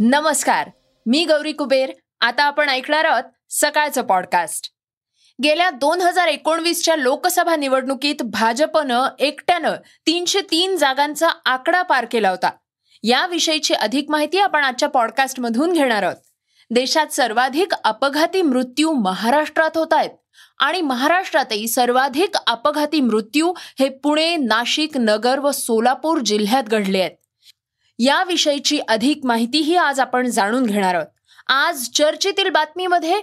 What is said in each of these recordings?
नमस्कार मी गौरी कुबेर. आता आपण ऐकणार आहोत सकाळचं पॉडकास्ट गेल्या दोन हजार एकोणवीसच्या लोकसभा निवडणुकीत भाजपनं एकट्यानं तीनशे तीन जागांचा आकडा पार केला होता. याविषयीची अधिक माहिती आपण आजच्या पॉडकास्टमधून घेणार आहोत. देशात सर्वाधिक अपघाती मृत्यू महाराष्ट्रात होत आहेत आणि महाराष्ट्रातही सर्वाधिक अपघाती मृत्यू हे पुणे नाशिक नगर व सोलापूर जिल्ह्यात घडले आहेत. याविषयीची अधिक माहितीही आज आपण जाणून घेणार आहोत. आज चर्चेतील बातमीमध्ये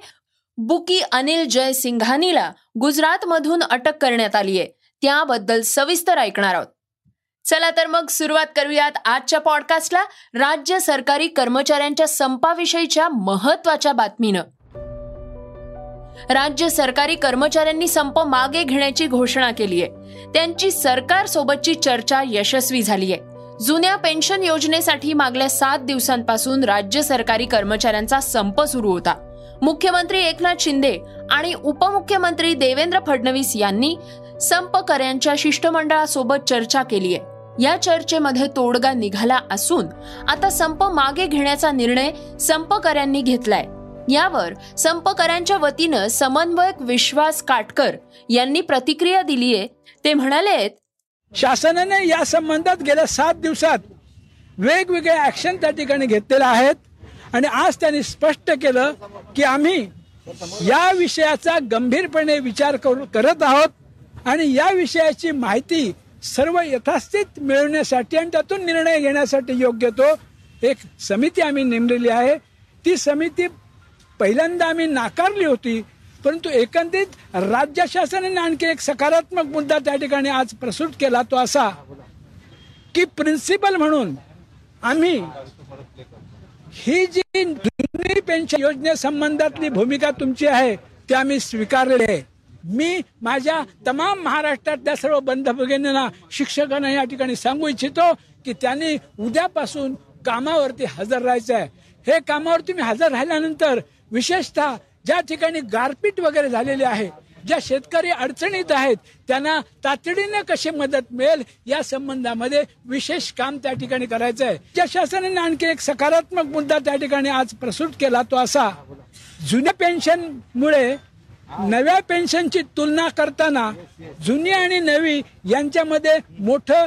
बुकी अनिल जय सिंघानीला गुजरातमधून अटक करण्यात आली आहे त्याबद्दल सविस्तर ऐकणार आहोत. चला तर मग सुरुवात करूयात आजच्या पॉडकास्टला. राज्य सरकारी कर्मचाऱ्यांच्या संपाविषयीच्या महत्त्वाच्या बातमीनं. राज्य सरकारी कर्मचाऱ्यांनी संप मागे घेण्याची घोषणा केली आहे त्यांची सरकार सोबतची चर्चा यशस्वी झाली आहे जुन्या पेन्शन योजनेसाठी मागल्या सात दिवसांपासून राज्य सरकारी कर्मचाऱ्यांचा संप सुरू होता. मुख्यमंत्री एकनाथ शिंदे आणि उपमुख्यमंत्री देवेंद्र फडणवीस यांनी संपकऱ्यांच्या शिष्टमंडळासोबत चर्चा केली आहे. या चर्चेमध्ये तोडगा निघाला असून आता संप मागे घेण्याचा निर्णय संपकऱ्यांनी घेतलाय. यावर संपकऱ्यांच्या वतीनं समन्वयक विश्वास काटकर यांनी प्रतिक्रिया दिली आहे ते म्हणाले शासनाने या संबंधात गेल्या सात दिवसात वेगवेगळे ऍक्शन त्या ठिकाणी घेतलेले आहेत. आणि आज त्यांनी स्पष्ट केलं की आम्ही या विषयाचा गंभीरपणे विचार करू करत आहोत. आणि या विषयाची माहिती सर्व यथास्थित मिळवण्यासाठी आणि त्यातून निर्णय घेण्यासाठी योग्य तो एक समिती आम्ही नेमलेली आहे. ती समिती पहिल्यांदा आम्ही नाकारली होती. परंतु एकंदरीत राज्य शासनाने आणखी एक सकारात्मक मुद्दा त्या ठिकाणी आज प्रस्तुत केला तो असा की प्रिन्सिपल म्हणून आम्ही ही जी जुनी पेन्शन योजनेसंबंधातली भूमिका तुमची आहे ती आम्ही स्वीकारलेली आहे. मी माझ्या तमाम महाराष्ट्रातल्या सर्व बंधभगिनींना शिक्षकांना या ठिकाणी सांगू इच्छितो की त्यांनी उद्यापासून कामावरती हजर राहायचं आहे. हे कामावर तुम्ही हजर राहिल्यानंतर विशेषतः ज्या ठिकाणी गारपीट वगैरे झालेली आहे ज्या शेतकरी अडचणीत आहेत त्यांना तातडीनं कशी मदत मिळेल या संबंधामध्ये विशेष काम त्या ठिकाणी करायचं आहे ज्या शासनाने आणखी एक सकारात्मक मुद्दा त्या ठिकाणी आज प्रस्तुत केला तो असा जुन्या पेन्शनमुळे नव्या पेन्शनची तुलना करताना जुनी आणि नवी यांच्यामध्ये मोठं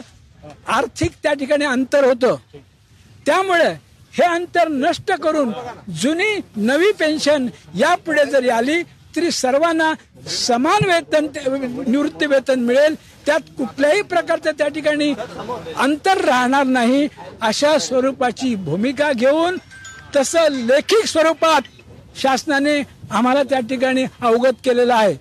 आर्थिक त्या ठिकाणी अंतर होतं. त्यामुळे हे अंतर नष्ट करून जुनी नवी पेन्शन यापुढे जरी आली तरी सर्वांना समान वेतन निवृत्ती वेतन मिळेल. त्यात कुठल्याही प्रकारचं त्या ठिकाणी अंतर राहणार नाही. अशा स्वरूपाची भूमिका घेऊन तसं लेखिक स्वरूपात शासनाने आम्हाला त्या ठिकाणी अवगत केलेलं आहे.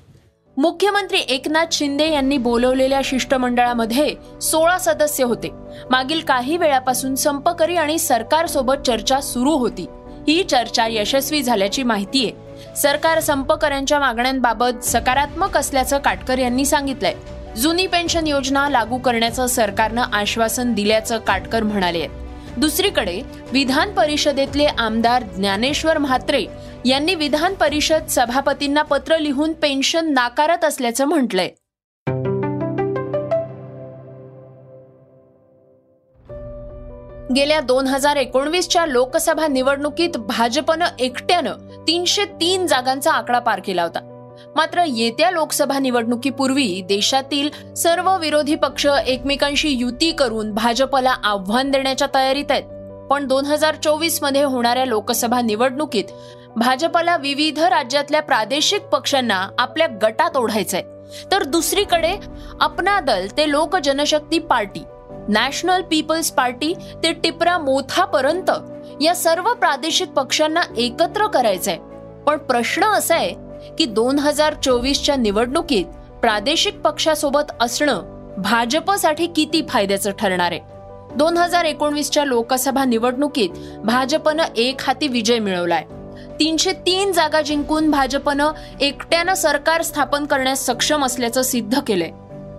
मुख्यमंत्री एकनाथ शिंदे यांनी बोलवलेल्या शिष्टमंडळामध्ये सोळा सदस्य होते. मागील काही वेळापासून संपकरी आणि सरकारसोबत चर्चा सुरू होती. ही चर्चा यशस्वी झाल्याची माहिती आहे. सरकार संपकऱ्यांच्या मागण्यांबाबत सकारात्मक असल्याचं काटकर यांनी सांगितलंय. जुनी पेन्शन योजना लागू करण्याचं सरकारनं आश्वासन दिल्याचं काटकर म्हणाले आहेत. दुसरीकडे विधान परिषदेतले आमदार ज्ञानेश्वर म्हात्रे यांनी विधान परिषद सभापतींना पत्र लिहून पेन्शन नाकारत असल्याचं म्हटलंय. गेल्या दोन हजार एकोणवीसच्या लोकसभा निवडणुकीत भाजपनं एकट्यानं तीनशे तीन जागांचा आकडा पार केला होता. मात्र येत्या लोकसभा निवडणुकीपूर्वी देशातील सर्व विरोधी पक्ष एकमेकांशी युती करून भाजपला आव्हान देण्याच्या तयारीत आहेत. पण दोन हजार चोवीसमध्ये होणाऱ्या लोकसभा निवडणुकीत भाजपला विविध राज्यातल्या प्रादेशिक पक्षांना आपल्या गटात ओढायचंय. तर दुसरीकडे अपना दल ते Lok Janshakti Party National People's Party ते टिपरा मोथापर्यंत या सर्व प्रादेशिक पक्षांना एकत्र करायचंय. पण प्रश्न असा आहे की दोन हजार चोवीसच्या निवडणुकीत प्रादेशिक पक्षासोबत असणं भाजपसाठी किती फायद्याचं ठरणार आहे? दोन हजार एकोणवीसच्या लोकसभा निवडणुकीत भाजपनं एक हाती विजय मिळवलाय. तीनशे तीन जागा जिंकून भाजपनं एकट्यानं सरकार स्थापन करण्यास सक्षम असल्याचं सिद्ध केलंय.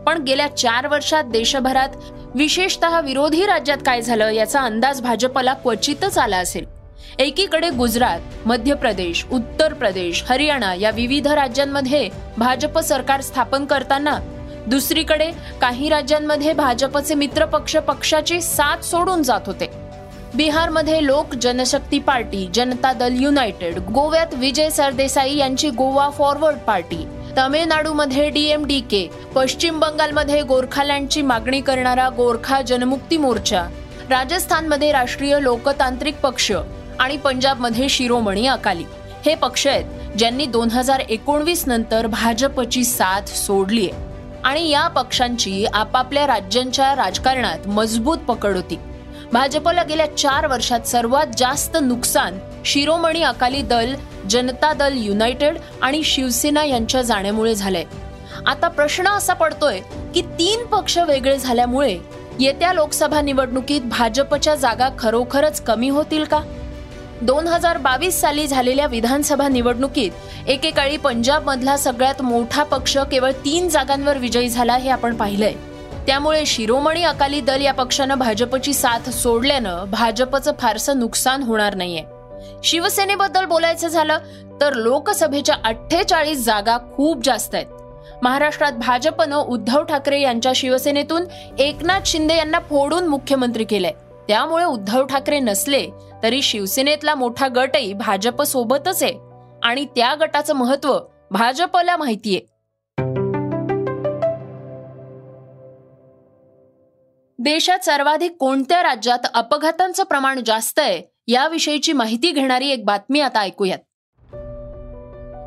पण गेल्या चार वर्षात देशभरात विशेषतः विरोधी राज्यात काय झालं याचा अंदाज भाजपला क्वचितच आला असेल. एकीकडे गुजरात मध्य प्रदेश उत्तर प्रदेश हरियाणा या विविध राज्यांमध्ये भाजप सरकार स्थापन करताना दुसरीकडे काही राज्यांमध्ये भाजपचे मित्रपक्ष पक्षाची साथ सोडून जात होते. बिहारमध्ये लोक जनशक्ती पार्टी जनता दल युनायटेड गोव्यात विजय सरदेसाई यांची गोवा फॉरवर्ड पार्टी तामिळनाडूमध्ये डीएमडीके पश्चिम बंगालमध्ये गोरखालँडची मागणी करणारा गोरखा जनमुक्ती मोर्चा राजस्थानमध्ये राष्ट्रीय लोकतांत्रिक पक्ष आणि पंजाबमध्ये शिरोमणी अकाली. हे पक्ष आहेत ज्यांनी दोन हजार एकोणवीस नंतर भाजपची साथ सोडली आहे. आणि या पक्षांची आपापल्या राज्यांच्या राजकारणात मजबूत पकड होती. भाजपला गेल्या चार वर्षात सर्वात जास्त नुकसान शिरोमणी अकाली दल जनता दल युनायटेड आणि शिवसेना यांच्या जाण्यामुळे झालंय. आता प्रश्न असा पडतोय की तीन पक्ष वेगळे झाल्यामुळे येत्या लोकसभा निवडणुकीत भाजपच्या जागा खरोखरच कमी होतील का? दोन हजार बावीस साली झालेल्या विधानसभा निवडणुकीत एकेकाळी पंजाबमधला सगळ्यात मोठा पक्ष केवळ तीन जागांवर विजयी झाला हे आपण पाहिलंय. त्यामुळे शिरोमणी अकाली दल या पक्षानं भाजपची साथ सोडल्यानं भाजपचं फारसं नुकसान होणार नाहीये. शिवसेनेबद्दल बोलायचं झालं तर लोकसभेच्या अठ्ठेचाळीस जागा खूप जास्त आहेत. महाराष्ट्रात भाजपनं उद्धव ठाकरे यांच्या शिवसेनेतून एकनाथ शिंदे यांना फोडून मुख्यमंत्री केलंय. त्यामुळे उद्धव ठाकरे नसले तरी शिवसेनेतला मोठा गटही भाजप सोबतच आहे. आणि त्या गटाचं महत्त्व भाजपला माहितीये. देशात सर्वाधिक कोणत्या राज्यात अपघातांचं प्रमाण जास्त आहे याविषयीची माहिती घेणारी एक बातमी आता ऐकूयात.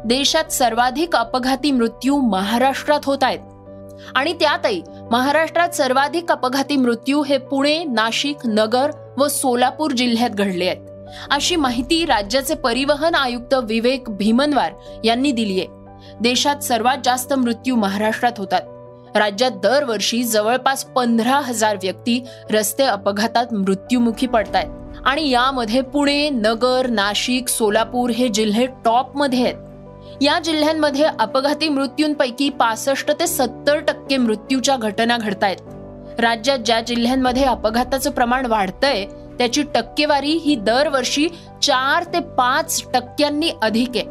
देशात सर्वाधिक अपघाती मृत्यू महाराष्ट्रात होत आहेत. आणि त्यातही महाराष्ट्रात सर्वाधिक अपघाती मृत्यू हे पुणे नाशिक नगर व सोलापूर जिल्ह्यात घडले आहेत. अशी माहिती राज्याचे परिवहन आयुक्त विवेक भीमनवार यांनी दिली आहे. देशात सर्वात जास्त मृत्यू महाराष्ट्रात होतात. राज्यात दरवर्षी जवळपास पंधरा हजार व्यक्ती रस्ते अपघातात मृत्युमुखी पडतायत. आणि यामध्ये पुणे नगर नाशिक सोलापूर हे जिल्हे टॉपमध्ये आहेत. या जिल्ह्यांमध्ये अपघाती मृत्यूंपैकी पासष्ट ते सत्तर टक्के मृत्यूच्या घटना घडतायत. राज्यात ज्या जिल्ह्यांमध्ये अपघाताचं प्रमाण वाढतंय त्याची टक्केवारी ही दरवर्षी चार ते पाच टक्क्यांनी अधिक आहे.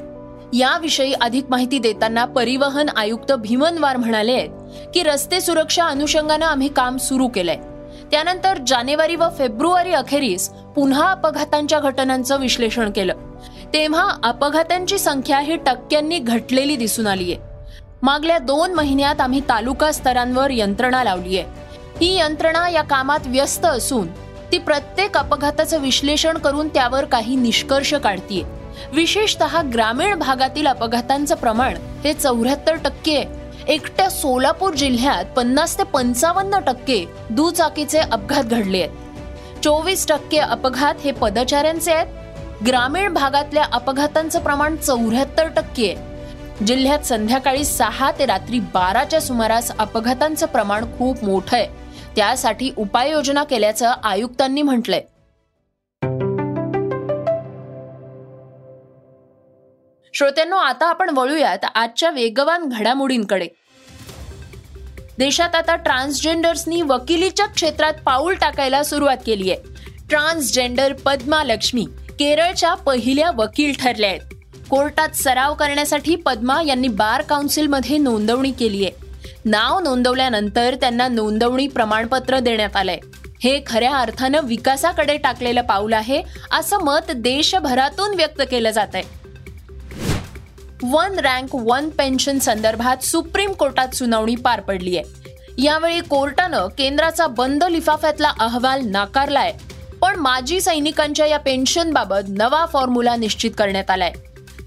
याविषयी अधिक माहिती देताना परिवहन आयुक्त भीमनवार म्हणाले आहेत की रस्ते सुरक्षा अनुषंगानं आम्ही काम सुरू केलंय. त्यानंतर जानेवारी व फेब्रुवारी अखेरीस पुन्हा अपघातांच्या घटनांचं विश्लेषण केलं. तेव्हा अपघातांची संख्या ही टक्क्यांनी घटलेली दिसून आलीये. मागल्या दोन महिन्यात आम्ही तालुका स्तरांवर यंत्रणा लावली आहे ही यंत्रणा या कामात व्यस्त असून ती प्रत्येक अपघाताचं विश्लेषण करून त्यावर काही निष्कर्ष काढतीये. विशेषतः ग्रामीण भागातील अपघातांचं प्रमाण हे चौऱ्याहत्तर टक्के एकट्या सोलापूर जिल्ह्यात पन्नास ते पंचावन्न टक्के दुचाकीचे अपघात घडले आहेत. चोवीस टक्के अपघात हे पदचाऱ्यांचे आहेत. ग्रामीण भागातल्या अपघातांचं प्रमाण चौऱ्याहत्तर टक्के आहे. जिल्ह्यात संध्याकाळी सहा ते रात्री बाराच्या सुमारास अपघातांचं प्रमाण खूप मोठं आहे. त्यासाठी उपाययोजना केल्याचं आयुक्तांनी म्हटलंय. श्रोत्यांनो आता आपण वळूयात आजच्या वेगवान घडामोडींकडे. देशात आता ट्रान्सजेंडर्सनी वकिलीच्या क्षेत्रात पाऊल टाकायला सुरुवात केली आहे. ट्रान्सजेंडर पद्मा लक्ष्मी केरळच्या पहिल्या वकील ठरल्या आहेत. कोर्टात सराव करण्यासाठी पद्मा यांनी बार काउन्सिलमध्ये नोंदवणी केली आहे. नाव नोंदवल्यानंतर त्यांना नोंदवणी प्रमाणपत्र देण्यात आलंय. हे खऱ्या अर्थानं विकासाकडे टाकलेलं पाऊल आहे असं मत देशभरातून व्यक्त केलं जात आहे वन रँक वन पेन्शन संदर्भात सुप्रीम कोर्टात सुनावणी पार पडली आहे. यावेळी कोर्टानं केंद्राचा बंद लिफाफ्यातला अहवाल नाकारलाय. पण माजी सैनिकांच्या या पेन्शनबाबत नवा फॉर्म्युला निश्चित करण्यात आलाय.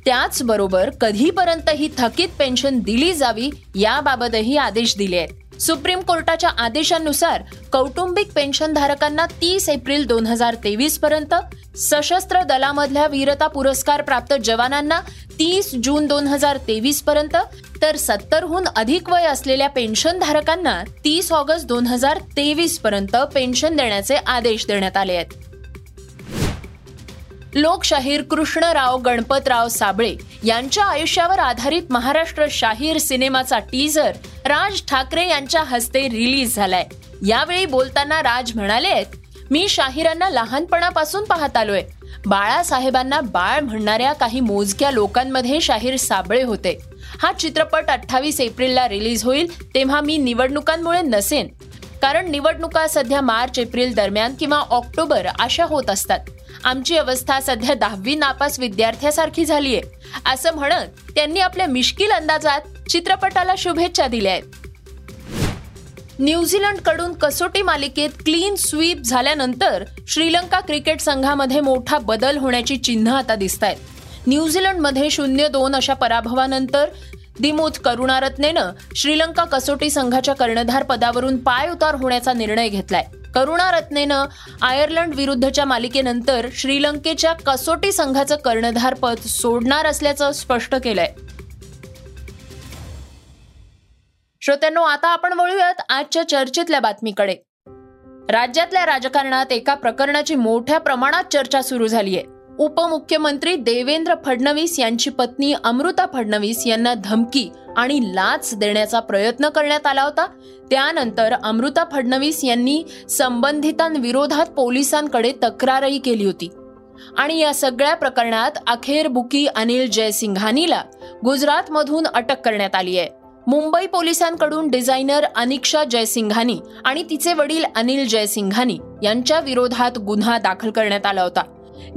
त्याचबरोबर कधीपर्यंत ही थकीत पेन्शन दिली जावी याबाबतही आदेश दिले आहेत. सुप्रीम कोर्टाच्या आदेशानुसार कौटुंबिक पेन्शनधारकांना तीस एप्रिल दोन हजार तेवीस पर्यंत सशस्त्र दलामधल्या वीरता पुरस्कार प्राप्त जवानांना तीस जून दोन हजार तेवीस पर्यंत तर सत्तरहून अधिक वय असलेल्या पेन्शनधारकांना तीस ऑगस्ट दोन हजार तेवीस पर्यंत पेन्शन देण्याचे आदेश देण्यात आले आहेत. लोकशाहीर कृष्णराव गणपतराव साबळे यांच्या आयुष्यावर आधारित महाराष्ट्र शाहीर सिनेमाचा टीझर राज ठाकरे यांच्या हस्ते रिलीज झालाय. यावेळी बोलताना राज म्हणाले मी शाहिरांना लहानपणापासून पाहत आलोय. बाळासाहेबांना बाळ म्हणणाऱ्या काही मोजक्या लोकांमध्ये शाहीर साबळे होते. हा चित्रपट अठ्ठावीस एप्रिलला रिलीज होईल तेव्हा मी निवडणुकांमुळे नसेन. कारण निवडणुका सध्या मार्च एप्रिल दरम्यान किंवा ऑक्टोबर अशा होत असतात. आमची अवस्था सध्या दहावी नापास विद्यार्थ्यासारखी झालीय. असं म्हणत त्यांनी आपल्या मिश्किल अंदाजात चित्रपटाला शुभेच्छा दिल्या आहेत. न्यूझीलंडकडून कसोटी मालिकेत क्लीन स्वीप झाल्यानंतर श्रीलंका क्रिकेट संघामध्ये मोठा बदल होण्याची चिन्ह आता दिसत आहेत न्यूझीलंडमध्ये शून्य दोन अशा पराभवानंतर दिमूथ करुणारत्नेनं श्रीलंका कसोटी संघाच्या कर्णधार पदावरून पाय उतार होण्याचा निर्णय घेतलाय. करुणारत्नेनं आयर्लंड विरुद्धच्या मालिकेनंतर श्रीलंकेच्या कसोटी संघाचं कर्णधार पद सोडणार असल्याचं स्पष्ट केलंय. श्रोत्यांनो आता आपण वळूयात आजच्या चर्चेतल्या बातमीकडे. राज्यातल्या राजकारणात एका प्रकरणाची मोठ्या प्रमाणात चर्चा सुरू झाली आहे उपमुख्यमंत्री देवेंद्र फडणवीस यांची पत्नी अमृता फडणवीस यांना धमकी आणि लाच देण्याचा प्रयत्न करण्यात आला होता. त्यानंतर अमृता फडणवीस यांनी संबंधितांविरोधात पोलिसांकडे तक्रारही केली होती. आणि या सगळ्या प्रकरणात अखेर बुकी अनिल जयसिंघानीला गुजरातमधून अटक करण्यात आली आहे. मुंबई पोलिसांकडून डिझायनर अनिक्षा जयसिंघानी आणि तिचे वडील अनिल जयसिंघानी यांच्या विरोधात गुन्हा दाखल करण्यात आला होता.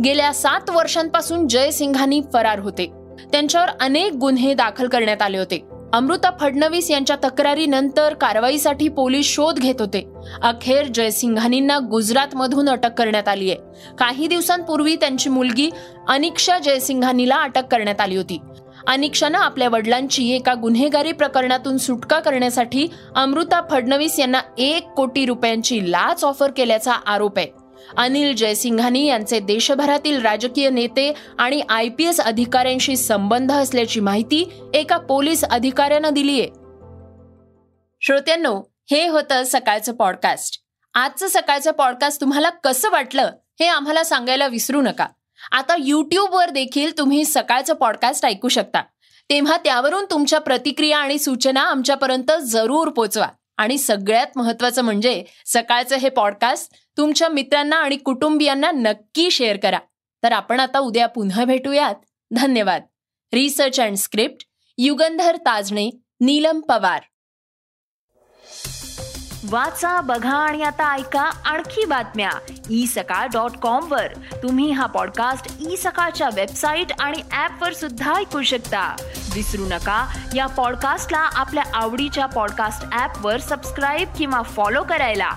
गेल्या सात वर्षांपासून जयसिंघानी फरार होते. त्यांच्यावर अनेक गुन्हे दाखल करण्यात आले होते. अमृता फडणवीस यांच्या तक्रारीनंतर कारवाईसाठी पोलीस शोध घेत होते. अखेर जयसिंघानींना गुजरातमधून अटक करण्यात आली आहे. काही दिवसांपूर्वी त्यांची मुलगी अनिक्षा जयसिंघानीला अटक करण्यात आली होती. अनिक्षानं आपल्या वडिलांची एका गुन्हेगारी प्रकरणातून सुटका करण्यासाठी अमृता फडणवीस यांना एक कोटी रुपयांची लाच ऑफर केल्याचा आरोप आहे. अनिल जयसिंघानी यांचे देशभरातील राजकीय नेते आणि आय पी एस अधिकाऱ्यांशी संबंध असल्याची माहिती एका पोलीस अधिकाऱ्यानं दिलीये. श्रोत्यांनो हे होतं सकाळचं पॉडकास्ट आजचं सकाळचं पॉडकास्ट तुम्हाला कसं वाटलं हे आम्हाला सांगायला विसरू नका. आता यूट्यूबवर देखील तुम्ही सकाळचं पॉडकास्ट ऐकू शकता. तेव्हा त्यावरून तुमच्या प्रतिक्रिया आणि सूचना आमच्यापर्यंत जरूर पोचवा. आणि सगळ्यात महत्वाचं म्हणजे सकाळचं हे पॉडकास्ट तुमच्या मित्रांना आणि कुटुंबियांना नक्की शेअर करा. तर आपण आता उद्या पुन्हा भेटूयात. धन्यवाद. Research and script Yugandhar Tajne Neelam Pawar. वाचा बघा आणि आता ऐका आणखी बातम्या. ई सकाळ डॉट कॉम वर. तुम्ही हा पॉडकास्ट ई सकाळच्या वेबसाईट आणि ऍप वर सुद्धा ऐकू शकता. विसरू नका या पॉडकास्टला आपल्या आवडीच्या पॉडकास्ट ऍप वर सबस्क्राईब किंवा फॉलो करायला.